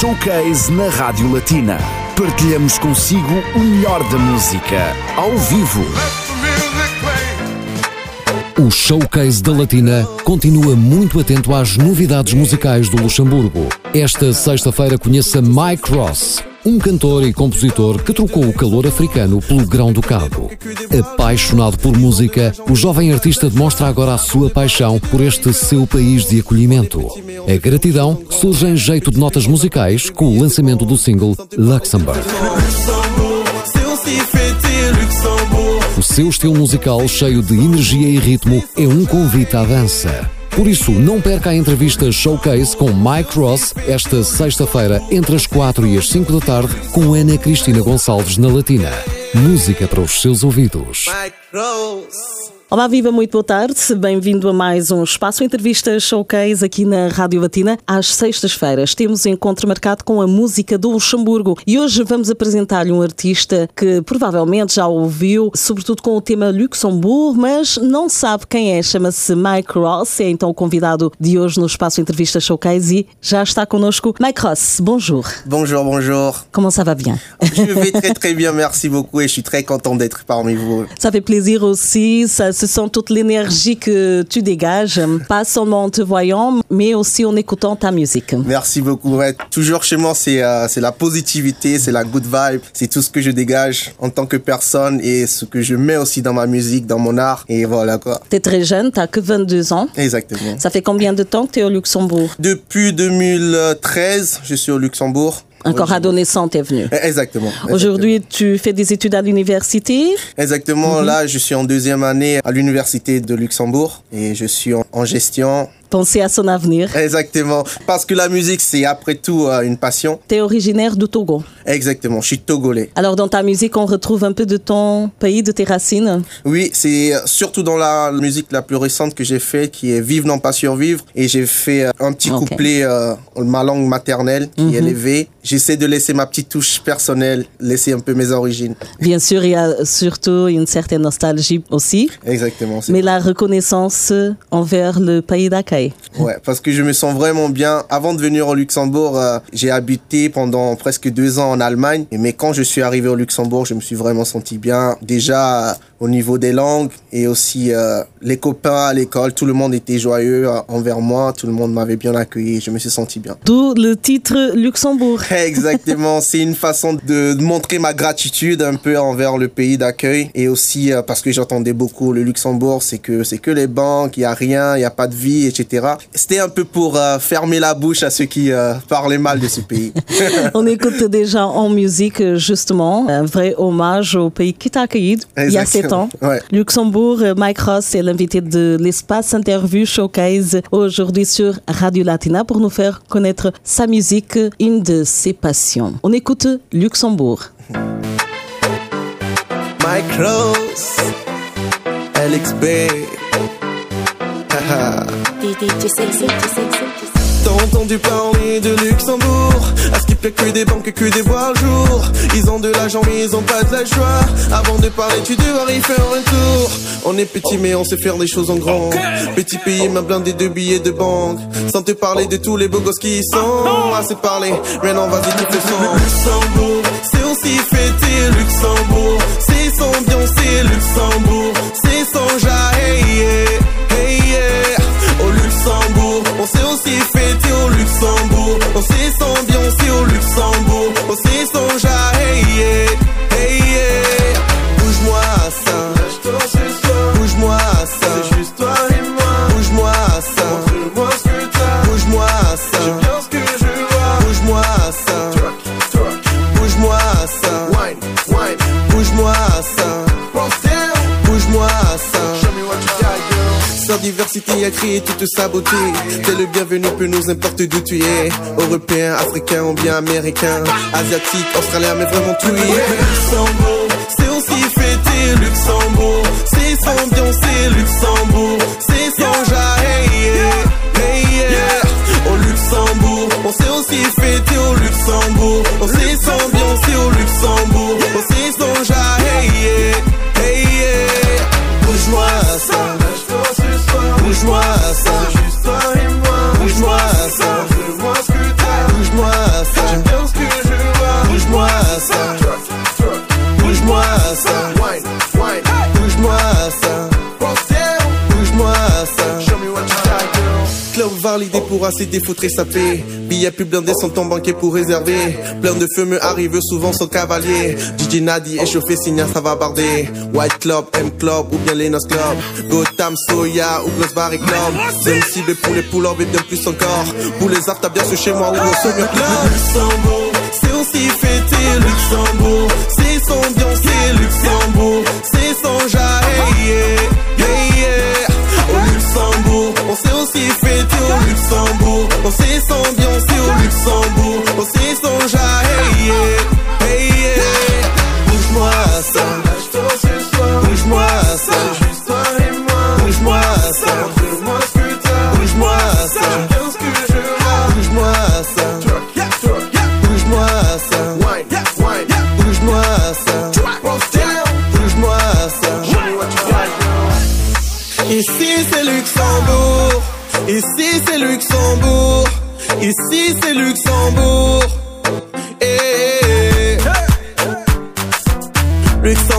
Showcase na Rádio Latina. Partilhamos consigo o melhor da música, ao vivo. O Showcase da Latina continua muito atento às novidades musicais do Luxemburgo. Esta sexta-feira conheça Mike Ross, um cantor e compositor que trocou o calor africano pelo grão-ducado. Apaixonado por música, o jovem artista demonstra agora a sua paixão por este seu país de acolhimento. A gratidão surge em jeito de notas musicais com o lançamento do single Luxembourg. O seu estilo musical, cheio de energia e ritmo, é um convite à dança. Por isso, não perca a entrevista Showcase com Mike Ross esta sexta-feira, entre as 4 e as 5 da tarde, com Ana Cristina Gonçalves na Latina. Música para os seus ouvidos. Mike Ross. Olá, viva, muito boa tarde. Bem-vindo a mais um espaço entrevista showcase aqui na Rádio Latina. Às sextas-feiras temos encontro marcado com a música do Luxemburgo e hoje vamos apresentar-lhe um artista que provavelmente já ouviu, sobretudo com o tema Luxemburgo, mas não sabe quem é. Chama-se Mike Ross, é então o convidado de hoje no espaço entrevista showcase e já está connosco. Mike Ross, bonjour. Bonjour, bonjour. Comment ça va bien? Je vais très très bien, merci beaucoup et je suis très content d'être parmi vous. Ça fait plaisir aussi. Ça, ce sont toute l'énergie que tu dégages, pas seulement en te voyant, mais aussi en écoutant ta musique. Merci beaucoup. toujours chez moi, c'est euh, la positivité, c'est la good vibe, c'est tout ce que je dégage en tant que personne et ce que je mets aussi dans ma musique, dans mon art. Et voilà quoi. Tu es très jeune, tu que 22 ans. Exactement. Ça fait combien de temps que tu es au Luxembourg? Depuis 2013, je suis au Luxembourg. Encore adolescent, est venu. Eh, exactement. Aujourd'hui, tu fais des études à l'université? Exactement. Mhm. Là, je suis en deuxième année à l'université de Luxembourg et je suis en gestion penser à son avenir. Exactement. Parce que la musique, c'est après tout euh, une passion. Tu es originaire du Togo. Exactement, je suis togolais. Alors dans ta musique, on retrouve un peu de ton pays, de tes racines? Oui, c'est euh, surtout dans la musique la plus récente que j'ai fait, qui est Vive non pas survivre. Et j'ai fait euh, un petit couplet ma langue maternelle, qui est mhm. l'évé. J'essaie de laisser ma petite touche personnelle, laisser un peu mes origines. Bien sûr, il y a surtout une certaine nostalgie aussi. Exactement. Mais la reconnaissance envers le pays d'accueil. Ouais, parce que je me sens vraiment bien. Avant de venir au Luxembourg, euh, j'ai habité pendant presque deux ans en Allemagne. Mais quand je suis arrivé au Luxembourg, je me suis vraiment senti bien. Déjà, au niveau des langues et aussi euh, les copains à l'école, tout le monde était joyeux euh, envers moi, tout le monde m'avait bien accueilli, je me suis senti bien. D'où le titre Luxembourg. Exactement, c'est une façon de montrer ma gratitude un peu envers le pays d'accueil. Et aussi euh, parce que j'entendais beaucoup le Luxembourg, c'est que c'est que les banques, il y a rien, il y a pas de vie, etc. C'était un peu pour fermer la bouche à ceux qui parlaient mal de ce pays. On écoute déjà en musique justement un vrai hommage au pays qui t'a accueilli il y a Luxembourg, euh, Mike Ross est l'invité de l'espace interview showcase aujourd'hui sur Radio Latina pour nous faire connaître sa musique, de ses passions. On écoute Luxembourg. Mike Ross, LXB. T'as entendu parler de Luxembourg. À ce qui plaît que des banques et que des bois le jour. Ils ont de l'argent mais ils ont pas de la joie. Avant de parler tu devras y faire un tour. On est petit mais on sait faire des choses en grand. Petit pays m'a blindé de billets de banque. Sans te parler de tous les beaux gosses qui y sont Assez parlé, maintenant vas-y tu fais son Luxembourg, c'est aussi fêter Luxembourg. C'est son bien, c'est Luxembourg. C'est son jaillet, hey, yeah. Au Luxembourg, on sait aussi fêter créé toute sa. T'es le bienvenu, peu nous importe d'où tu es. Européen, africain ou bien américain. Asiatique, australien, mais vraiment tout y. Luxembourg, c'est aussi fêter Luxembourg. C'est son bien, c'est Luxembourg. C'est son jaillet, hey, yeah. Au Luxembourg, on sait aussi fêter au Luxembourg. On sait s'ambiancer l'idée pourra s'aider, faut très saper. Billets plus blindés sont ton banquier pour réserver. Plein de feu me arrive souvent sans cavalier. DJ Nadi échauffé, signal, ça va barder. White Club, M Club ou bien Lenos Club. Gotham, Soya ou Gross Bar et Club. Zone cible pour les poules et bien plus encore. Pour les t'as bien ce chez moi ou au Summer Club. C'est aussi fêté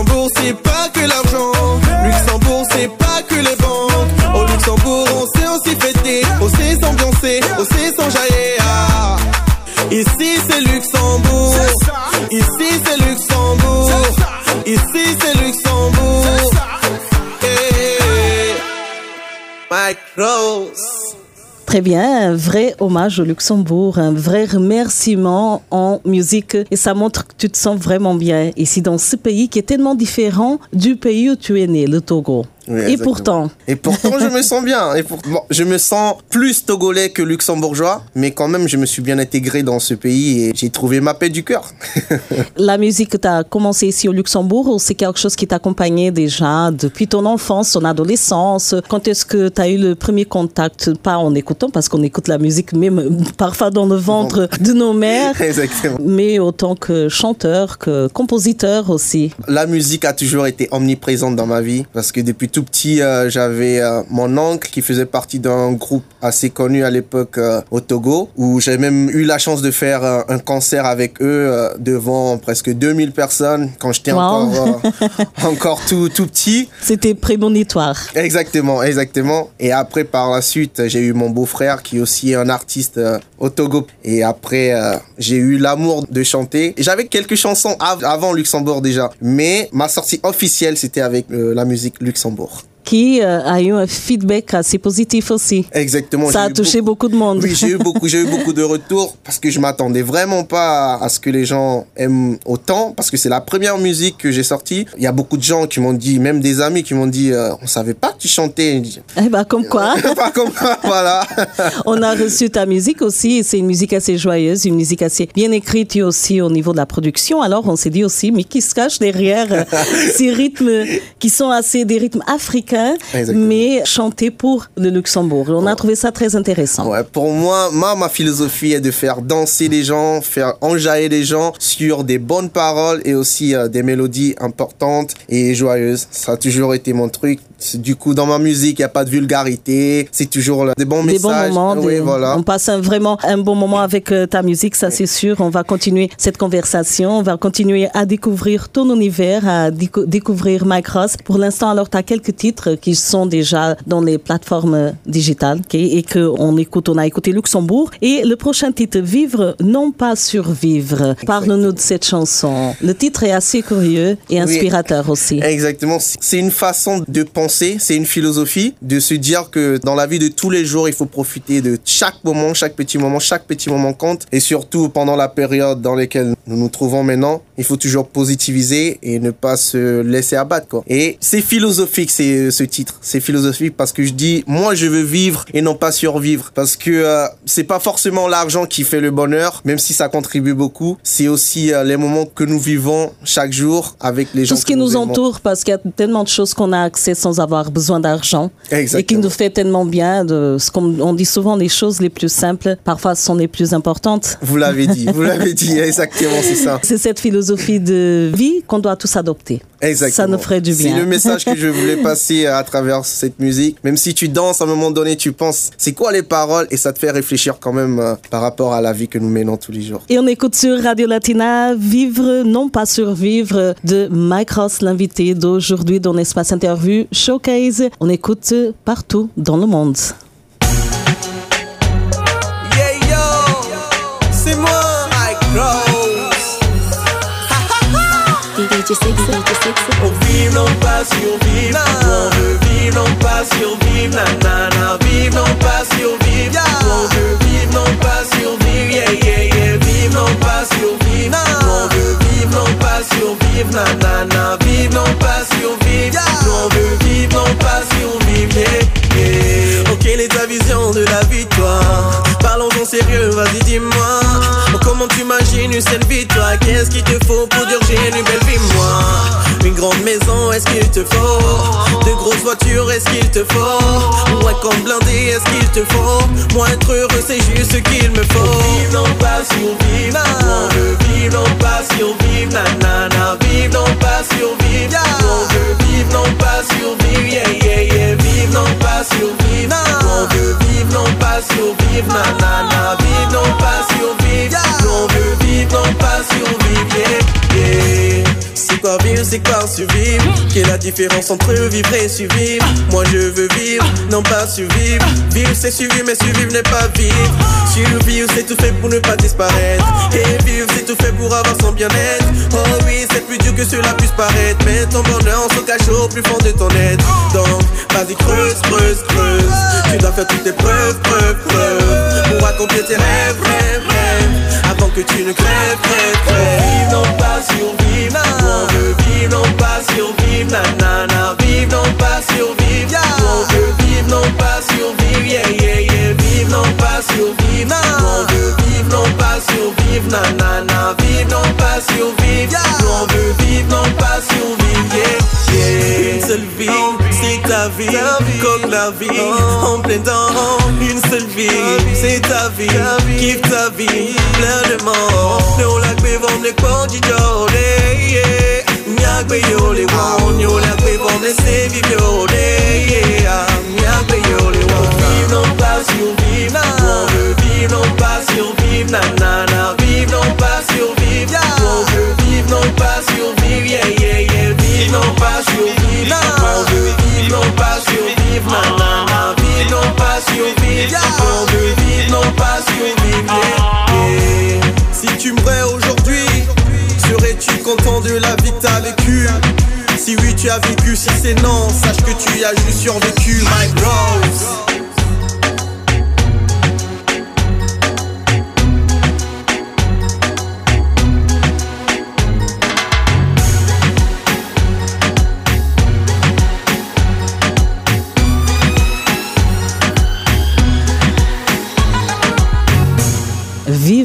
Luxembourg c'est pas que l'argent, Luxembourg Très bien, un vrai hommage au Luxembourg, un vrai remerciement en musique et ça montre que tu te sens vraiment bien ici dans ce pays qui est tellement différent du pays où tu es né, le Togo. Oui, et pourtant, Et pourtant, je me sens bien. Et pour... bon, je me sens plus togolais que luxembourgeois, mais quand même, je me suis bien intégré dans ce pays et j'ai trouvé ma paix du cœur. la musique que tu as commencé ici au Luxembourg ou c'est quelque chose qui t'accompagnait déjà depuis ton enfance, ton adolescence? Quand est-ce que tu as eu le premier contact, pas en écoutant, parce qu'on écoute la musique même parfois dans le ventre de nos mères, Exactement. mais autant que chanteur, que compositeur aussi. La musique a toujours été omniprésente dans ma vie parce que depuis tout petit, euh, j'avais euh, mon oncle qui faisait partie d'un groupe assez connu à l'époque euh, au Togo où j'ai même eu la chance de faire un concert avec eux devant presque 2000 personnes quand j'étais Wow. encore encore tout tout petit. C'était prémonitoire. Exactement, exactement. Et après, par la suite, j'ai eu mon beau-frère qui est aussi un artiste au Togo. Et après, j'ai eu l'amour de chanter. J'avais quelques chansons av- avant Luxembourg déjà. Mais ma sortie officielle, c'était avec la musique Luxembourg. Qui euh, a eu un feedback assez positif aussi. Exactement. Ça a touché beaucoup de monde. Oui, j'ai eu beaucoup, j'ai eu beaucoup de retours parce que je m'attendais vraiment pas à, ce que les gens aiment autant parce que c'est la première musique que j'ai sortie. Il y a beaucoup de gens qui m'ont dit, même des amis qui m'ont dit, euh, on savait pas que tu chantais. Eh ben, comme quoi, pas comme ça, voilà. on a reçu ta musique aussi. C'est une musique assez joyeuse, une musique assez bien écrite et aussi au niveau de la production. Alors, on s'est dit aussi, mais qui se cache derrière euh, ces rythmes qui sont assez des rythmes africains, Exactement. mais chantés pour le Luxembourg. On a trouvé ça très intéressant. Ouais, pour moi, ma, ma philosophie est de faire danser les gens, faire enjailler les gens sur des bonnes paroles et aussi euh, des mélodies importantes et joyeuses. Ça a toujours été mon truc. Du coup, dans ma musique, il n'y a pas de vulgarité. C'est toujours là, des bons Des bons messages. moments, Oui, des- voilà. on passe un- vraiment un bon moment avec euh, ta musique, ça c'est sûr. On va continuer cette conversation, on va continuer à découvrir ton univers, à décou- découvrir Mike Ross. Pour l'instant, alors, tu as quelques titres qui sont déjà dans les plateformes digitales ok, et qu'on écoute, on a écouté Luxembourg. Et le prochain titre, Vivre, non pas survivre. Parle-nous de cette chanson. Le titre est assez curieux et inspirateur aussi. Exactement. C'est une façon de penser, c'est une philosophie de se dire que dans la vie de tous les jours, il faut profiter de chaque moment, chaque petit moment, chaque petit moment compte. Et surtout pendant la période dans laquelle nous nous trouvons maintenant, il faut toujours positiviser et ne pas se laisser abattre. Quoi. Et c'est philosophique c'est ce titre. C'est philosophique parce que je dis, moi je veux vivre et non pas survivre. Parce que euh, c'est pas forcément l'argent qui fait le bonheur, même si ça contribue beaucoup. C'est aussi euh, les moments que nous vivons chaque jour avec les gens Tout ce qui nous entoure, parce qu'il y a tellement de choses qu'on a accès sans avoir besoin d'argent. Et qui nous fait tellement bien. De, ce qu'on on dit souvent, les choses les plus simples, parfois sont les plus importantes. Vous l'avez dit, vous l'avez dit, exactement, c'est ça. C'est cette philosophie de vie qu'on doit tous adopter. Exactement. Ça nous ferait du bien. C'est le message que je voulais passer à travers cette musique. Même si tu danses, à un moment donné, tu penses, c'est quoi les paroles? Et ça te fait réfléchir quand même euh, par rapport à la vie que nous menons tous les jours. Et on écoute sur Radio Latina Vivre, non pas survivre de Mike Ross, l'invité d'aujourd'hui dans l'espace interview Showcase. On écoute partout dans le monde. On vive, non pas survivre. On veut vivre, non pas survivre. Na na vive, non pas survivre. On veut vivre, non pas survivre. Yeah, yeah, yeah. Vive, non pas survivre. On veut vivre, non pas survivre. Na na na vive, non pas survivre. On veut vivre, non pas survivre. Yeah, quelle est ta vision de la victoire Parlons en sérieux, vas-y dis-moi. Comment tu imagines une seule victoire? Qu'est-ce qu'il te faut pour dire une belle vie moi? Une grande maison, est-ce qu'il te faut? De grosses voitures, est-ce qu'il te faut? Moi comme blindé, est-ce qu'il te faut? Moi être heureux, c'est juste ce qu'il me faut. Vive, non pas survivre On non pas survivre Nanana, vive, non pas survivre non pas survivre Nanana, c'est quoi survivre Quelle est la différence entre vivre et survivre. Moi je veux vivre, non pas survivre. Vivre c'est survivre, mais survivre n'est pas vivre. Survivre c'est tout fait pour ne pas disparaître. Et vivre c'est tout fait pour avoir son bien-être. Oh oui, c'est plus dur que cela puisse paraître. Mais ton bonheur se cache au plus fond de ton être. Donc, vas-y creuse, creuse, creuse. Tu dois faire toutes tes preuves, preuves, preuves Pour accomplir tes rêves, rêves, rêves. Avant que tu ne crèves, crèves, crèves. Vivre, non pas survivre On veut vivre, non pas survivre Nanana, vivre, non pas survivre On veut vivre, non pas survivre Yeah, yeah, yeah. Vivre, non pas survivre On veut vivre, non pas survivre Nanana, vivre, non pas survivre On veut vivre, non pas survivre Yeah, yeah Une seule vie, c'est ta vie Comme la vie, en plein temps Une vie, c'est ta vie Kiffe ta vie, plein de morts Nous la vivons les conditions yeah Nyagbe yo le won, yo la kwe bon de se vivre yeah Nyagbe yo le won Vive non pas survivre, on veut vivre non pas survivre Na na na, vive non pas survivre On veut vivre non pas survivre Yeah. Yeah yeah, vive non pas survivre On veut vivre non pas survivre Non pas survivre On veut vivre non pas Yeah yeah. Si tu vois aujourd'hui Serais-tu content de la vie que t'as vécue? Si oui tu as vécu, si c'est non Sache que tu y as juste survécu My Rose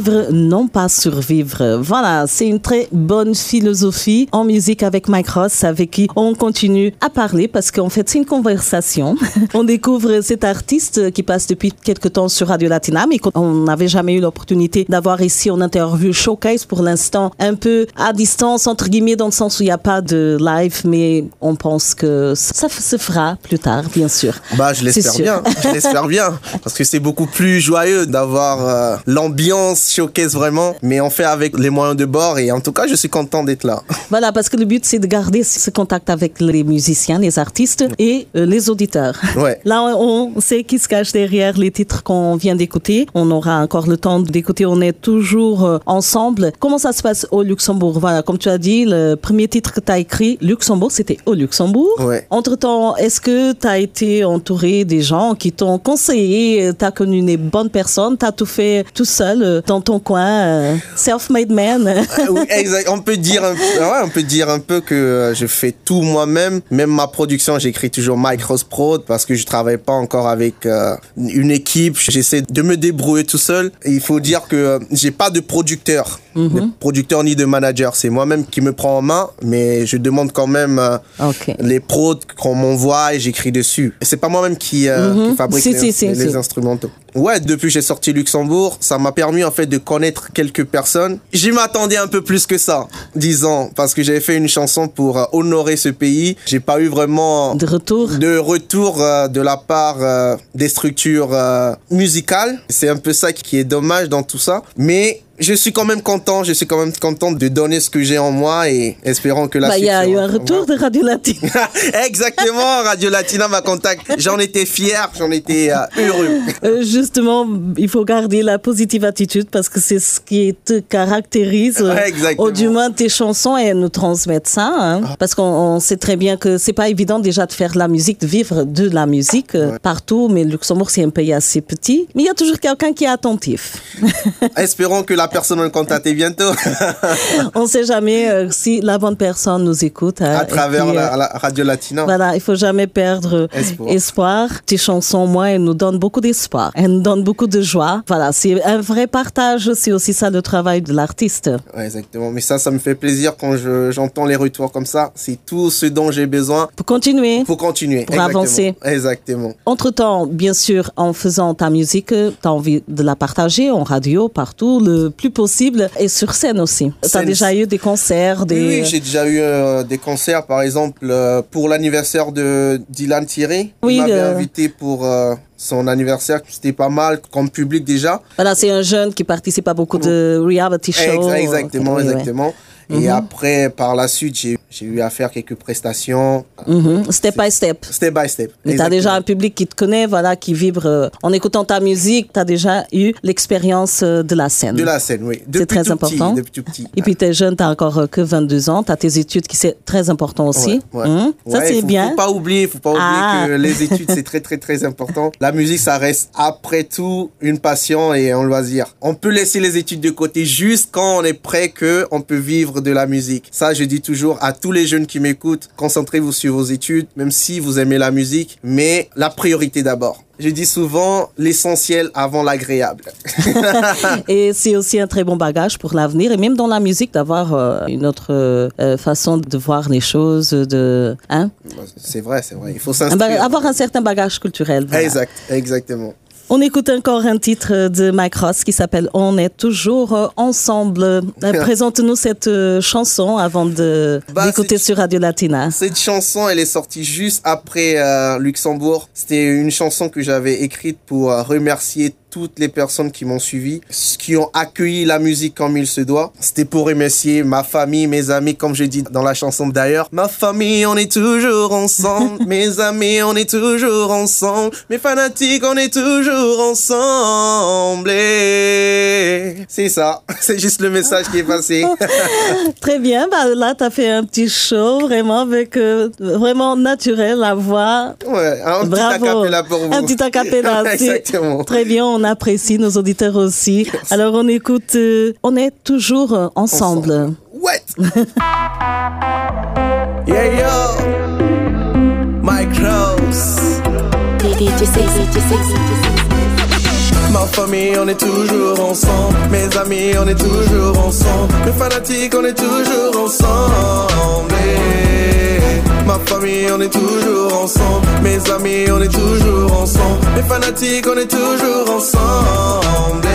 Vivre, non pas survivre. Voilà, c'est une très bonne philosophie en musique avec Mike Ross, avec qui on continue à parler parce qu'en fait, c'est une conversation. on découvre cet artiste qui passe depuis quelques temps sur Radio Latina, mais on n'avait jamais eu l'opportunité d'avoir ici en interview showcase pour l'instant, un peu à distance, entre guillemets, dans le sens où il n'y a pas de live, mais on pense que ça se fera plus tard, bien sûr. Bah, je l'espère bien. Je l'espère bien. Parce que c'est beaucoup plus joyeux d'avoir euh, l'ambiance showcase vraiment, mais on fait avec les moyens de bord et en tout cas, je suis content d'être là. Voilà, parce que le but, c'est de garder ce contact avec les musiciens, les artistes et euh, les auditeurs. Ouais. Là, on sait qui se cache derrière les titres qu'on vient d'écouter. On aura encore le temps d'écouter. On est toujours euh, ensemble. Comment ça se passe au Luxembourg? Voilà, comme tu as dit, le premier titre que tu as écrit, Luxembourg, c'était au Luxembourg. Ouais. Entre-temps, est-ce que tu as été entouré des gens qui t'ont conseillé, tu as connu des bonnes personnes, tu as tout fait tout seul euh, ton coin, euh, self-made man. exact. On peut dire un peu, ouais, on peut dire un peu que euh, je fais tout moi-même. Même ma production, j'écris toujours Micros Prod parce que je travaille pas encore avec euh, une équipe. J'essaie de me débrouiller tout seul. Et il faut dire que j'ai pas de producteur, de producteur ni de manager. C'est moi-même qui me prend en main, mais je demande quand même euh, Ok. les prods qu'on m'envoie et j'écris dessus. C'est pas moi-même qui, euh, qui fabrique Si, les, si, les- instrumentaux. Ouais, depuis j'ai sorti Luxembourg, ça m'a permis en fait de connaître quelques personnes. J'y m'attendais un peu plus que ça, disons, parce que j'avais fait une chanson pour euh, honorer ce pays. J'ai pas eu vraiment De retour. de retour euh, de la part des structures musicales. C'est un peu ça qui est dommage dans tout ça. Mais je suis quand même content, je suis quand même content de donner ce que j'ai en moi et espérons que la bah, Il y a eu un retour de Radio Latina. Exactement, Radio Latina m'a contacté. J'en étais fier, j'en étais euh, heureux. Euh, justement, il faut garder la positive attitude parce que c'est ce qui te caractérise. Exactement. Ou du moins tes chansons, elles nous transmettent ça. Hein, ah. Parce qu'on sait très bien que c'est pas évident déjà de faire de la musique, de vivre de la musique euh, partout. Mais le Luxembourg, c'est un pays assez petit. Mais il y a toujours quelqu'un qui est attentif. Espérons que la personne va contacter bientôt. On ne sait jamais euh, si la bonne personne nous écoute. Hein, à travers la, Radio Latina. Voilà, il faut jamais perdre espoir. Tes chansons, moi, elles nous donnent beaucoup d'espoir. Elles nous donnent beaucoup de joie. Voilà, c'est un vrai partage. C'est aussi ça le travail de l'artiste. Ouais, exactement. Mais ça, ça me fait plaisir quand j'entends les retours comme ça. C'est tout ce dont j'ai besoin. Pour continuer. Pour continuer. Pour avancer. Exactement. Entre-temps, bien sûr, en faisant ta musique, tu as envie de la partager en radio, partout, le plus possible, et sur scène aussi. Tu as déjà eu des concerts des... Oui, j'ai déjà eu euh, des concerts, par exemple, euh, pour l'anniversaire de Dylan Thierry. Oui, il m'avait invité pour... Euh, son anniversaire, c'était pas mal comme public déjà. Voilà, c'est un jeune qui participe à beaucoup de reality shows. Exactement, exactement. Et mhm. après, par la suite, j'ai eu à faire quelques prestations. Mhm. Step by step. Step by step. Mais tu as déjà un public qui te connaît, voilà, qui vibre. Euh, en écoutant ta musique, tu as déjà eu l'expérience euh, de la scène. De la scène, oui. C'est très important. depuis tout petit. Et puis, tu es jeune, tu n'as encore euh, que 22 ans. Tu as tes études qui c'est très important aussi. Ouais, hum? Ça, c'est bien. Faut pas oublier, faut pas oublier ah. que les études, c'est très, très, très important. La musique, ça reste après tout une passion et un loisir. On peut laisser les études de côté juste quand on est prêt que on peut vivre de la musique. Ça, je dis toujours à tous les jeunes qui m'écoutent, concentrez-vous sur vos études, même si vous aimez la musique, mais la priorité d'abord. Je dis souvent l'essentiel avant l'agréable. et c'est aussi un très bon bagage pour l'avenir et même dans la musique d'avoir euh, une autre euh, façon de voir les choses, de hein? C'est vrai, c'est vrai. Il faut s'inscrire. Avoir un certain bagage culturel. Exact, exactement. On écoute encore un titre de Mike Ross qui s'appelle On est toujours euh, ensemble. Euh, présente-nous cette euh, chanson avant de bah, d'écouter sur Radio Latina. Cette chanson, elle est sortie juste après Luxembourg. C'était une chanson que j'avais écrite pour remercier toutes les personnes qui m'ont suivi, qui ont accueilli la musique comme il se doit. C'était pour remercier ma famille, mes amis, comme je dis dans la chanson d'ailleurs. Ma famille, on est toujours ensemble. mes amis, on est toujours ensemble. Mes fanatiques, on est toujours ensemble. C'est ça. C'est juste le message qui est passé. Très bien. Bah, là, tu as fait un petit show vraiment avec euh, vraiment naturel, la voix. Ouais, un petit acapella pour vous. Un petit acapella. Exactement. Très bien on apprécie, nos auditeurs aussi. Alors on écoute, euh, on est toujours euh, ensemble. What? yeah, yo. Mike Rose. Ma famille, on est toujours ensemble. Mes amis, on est toujours ensemble. Mes fanatiques, on est toujours ensemble. Ma famille, on est toujours ensemble. Mes amis, on est toujours ensemble. Les fanatiques, on est toujours ensemble.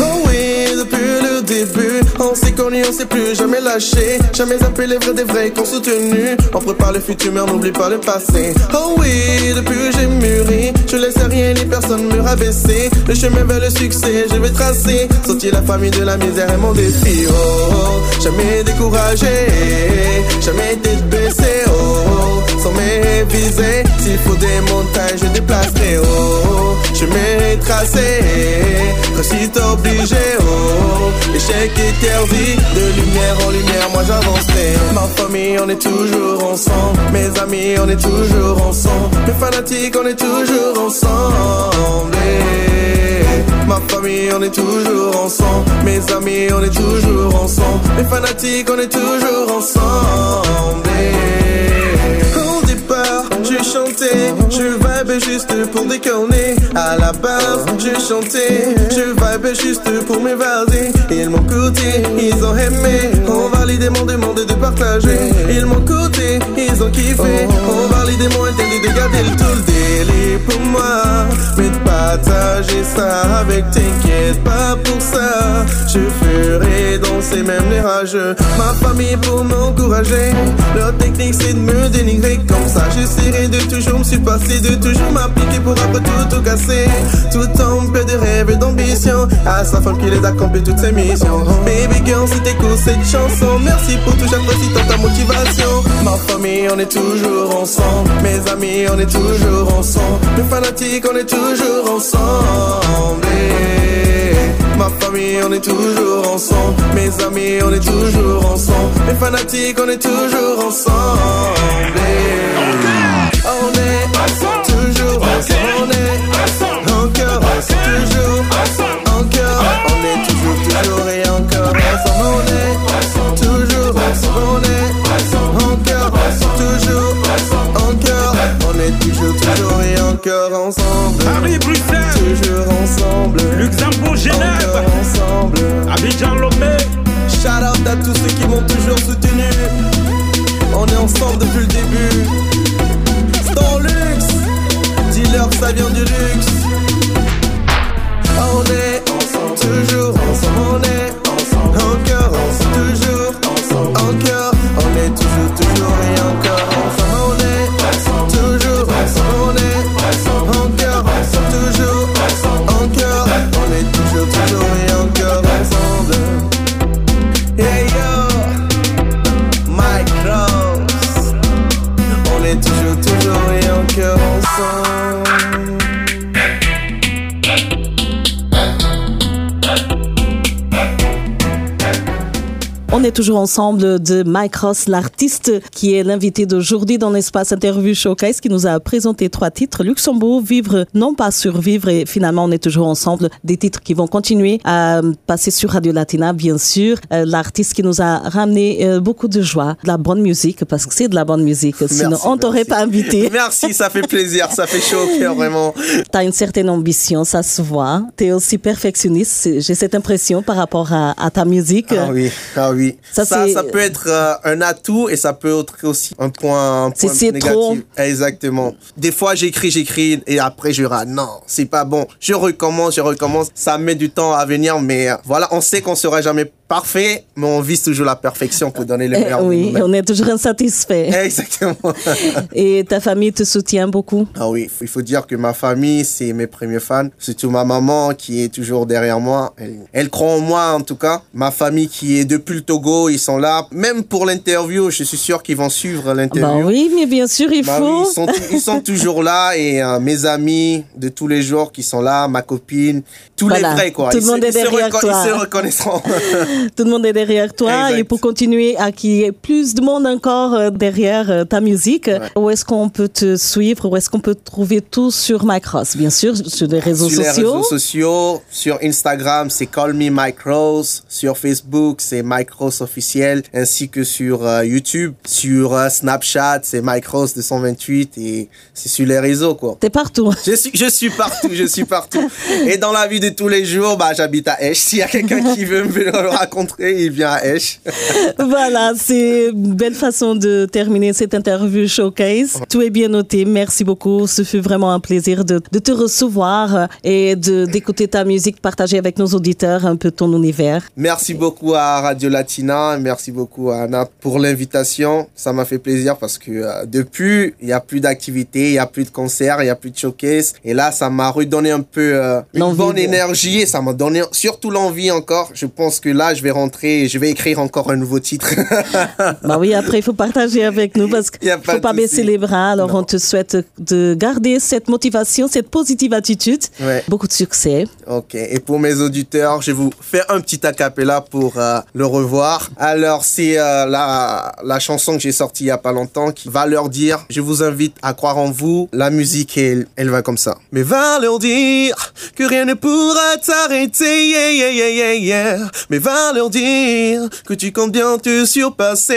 Oh oui, depuis le début, on s'est connus, on s'est plus jamais lâché. Jamais appelé les vrais des vrais qu'on soutenu. On prépare le futur, mais on n'oublie pas le passé. Oh oui, depuis j'ai mûri, je laisse rien ni personne me rabaisser. Le chemin vers le succès, je vais tracer. Sortir la famille de la misère et mon défi. Oh, oh jamais découragé, jamais tête baissée. Oh, oh, sans m'éviser. S'il faut des montagnes, je déplacerai. Oh, oh m'ai tracé, réussite obligé. Oh, échec de lumière en lumière, moi j'avancerai. Ma famille, on est toujours ensemble. Mes amis, on est toujours ensemble. Mes fanatiques, on est toujours ensemble. Ma famille, on est toujours ensemble. Mes amis, on est toujours ensemble. Mes fanatiques, on est toujours ensemble. Au départ, chantais, je juste pour déconner. À la base, je chantais, je vibe juste pour m'évader. Ils m'ont coûté, ils ont aimé. On valide mon demande de partager. Ils m'ont coûté, ils ont kiffé. On valide mon interdit de garder le tout le délai pour moi. Mais de partager ça avec t'inquiète pas pour ça. Je ferai c'est même les rageux. Ma famille pour m'encourager. Leur technique c'est de me dénigrer comme ça. J'essaierai de toujours me surpasser, de toujours m'appliquer pour après tout, tout casser. Tout en paix de rêve et d'ambition. À sa femme qui les accomplit toutes ses missions. Baby girl, si t'écoutes cette chanson, merci pour tout, j'apprécie tant ta motivation. Ma famille, on est toujours ensemble. Mes amis, on est toujours ensemble. Les fanatiques, on est toujours ensemble. Ma famille, on est toujours ensemble. Mes amis, on est toujours ensemble. Les fanatiques, on est toujours ensemble. On est toujours est toujours ensemble de Mike Ross, l'artiste qui est l'invité d'aujourd'hui dans l'espace interview showcase qui nous a présenté trois titres. Luxembourg, vivre, non pas survivre et finalement on est toujours ensemble. Des titres qui vont continuer à passer sur Radio Latina, bien sûr. Euh, l'artiste qui nous a ramené euh, beaucoup de joie, de la bonne musique parce que c'est de la bonne musique. Sinon Merci, on t'aurait pas invité. Merci, ça fait plaisir, ça fait chaud au cœur, vraiment. T'as une certaine ambition, ça se voit. T'es aussi perfectionniste. J'ai cette impression par rapport à, à ta musique. Ah oui, ah oui. Ça, Ça, peut être euh, un atout et ça peut être aussi un point, un point c'est négatif. trop. Exactement. Des fois, j'écris, j'écris et après, je rate. Non, c'est pas bon. Je recommence, je recommence. Ça met du temps à venir, mais euh, voilà, on sait qu'on sera jamais parfait, mais on vise toujours la perfection pour donner le Eh meilleur. oui, on est toujours insatisfait. Exactement. Et ta famille te soutient beaucoup? Ah oui, il faut dire que ma famille, c'est mes premiers fans. Surtout ma maman qui est toujours derrière moi. Elle, elle croit en moi en tout cas. Ma famille qui est depuis le Togo, ils sont là. Même pour l'interview, je suis sûr qu'ils vont suivre l'interview. Bah oui, mais bien sûr, il Bah faut. oui, ils, sont, ils sont toujours là et euh, mes amis de tous les jours qui sont là, ma copine, tous Voilà. les vrais quoi. Tout le monde est derrière toi. Ils se reconnaîtront. Tout le monde est derrière toi Exact. et pour continuer à qu'il y ait plus de monde encore euh, derrière euh, ta musique, où est-ce qu'on peut te suivre, où est-ce qu'on peut trouver tout sur Mycross, bien sûr, sur les réseaux sur les sociaux. réseaux sociaux, sur Instagram, c'est Call Me Mike Rose. Sur Facebook, c'est Mike Rose officiel, ainsi que sur euh, YouTube. Sur euh, Snapchat, c'est Mike Rose 228 et c'est sur les réseaux, quoi. T'es partout. Je suis, je suis partout, je suis partout. Et dans la vie de tous les jours, bah, j'habite à Esch. S'il y a quelqu'un qui veut me rencontrer, il vient à Esch. voilà, c'est une belle façon de terminer cette interview showcase. Tout est bien noté. Merci beaucoup. Ce fut vraiment un plaisir de, de te recevoir et d'écouter ta musique, partager avec nos auditeurs un peu ton univers. Merci beaucoup à Radio Latina, merci beaucoup à Anna pour l'invitation. Ça m'a fait plaisir parce que euh, depuis, il y a plus d'activités, il y a plus de concerts, il y a plus de showcase. Et là, ça m'a redonné un peu euh, une bonne énergie et ça m'a donné surtout l'envie encore. Je pense que là, je vais rentrer et je vais écrire encore un nouveau titre. Bah oui, après, il faut partager avec nous parce qu'il ne faut pas baisser les bras. Alors, Non. on te souhaite de garder cette motivation, cette positive attitude. Ouais. Beaucoup de succès. Ok, et pour mes auditeurs, je vais vous faire un petit acapella pour euh, le revoir. Alors, c'est euh, la, la chanson que j'ai sortie il y a pas longtemps qui va leur dire, je vous invite à croire en vous. La musique, elle, elle va comme ça. Mais va leur dire que rien ne pourra t'arrêter, yeah, yeah, yeah. Mais va leur dire que tu comptes bien te surpasser.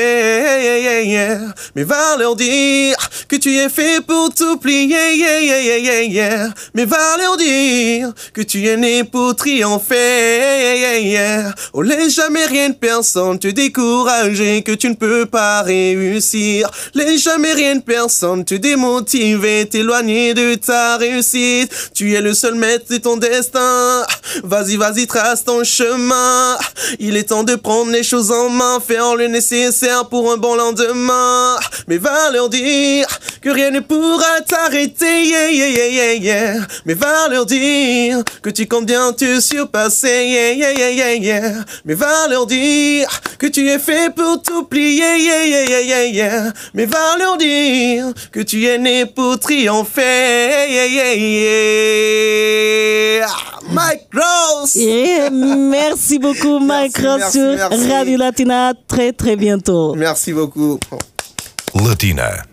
Mais va leur dire que tu es fait pour yeah. Mais va leur dire que tu es né pour triompher, yeah. Oh, laisse jamais rien de personne te décourager que tu ne peux pas réussir. Laisse jamais rien de personne te démotiver, t'éloigner de ta réussite. Tu es le seul maître de ton destin. Vas-y, vas-y, trace ton chemin. Il est temps de prendre les choses en main, faire le nécessaire pour un bon lendemain. Mais va leur dire que rien ne pourra t'arrêter, yeah, yeah, yeah, yeah, yeah. Mais va leur dire que tu comptes bien te surpasser, yeah, yeah, yeah, yeah, yeah. Mais va leur dire que tu es fait pour tout plier, yeah, yeah, yeah, yeah, yeah. Mais va leur dire que tu es né pour triompher, yeah, yeah, yeah. Mike Ross! Et merci beaucoup, Mike Ross merci, sur merci. Radio Latina. Très, très bientôt. Merci beaucoup. Latina.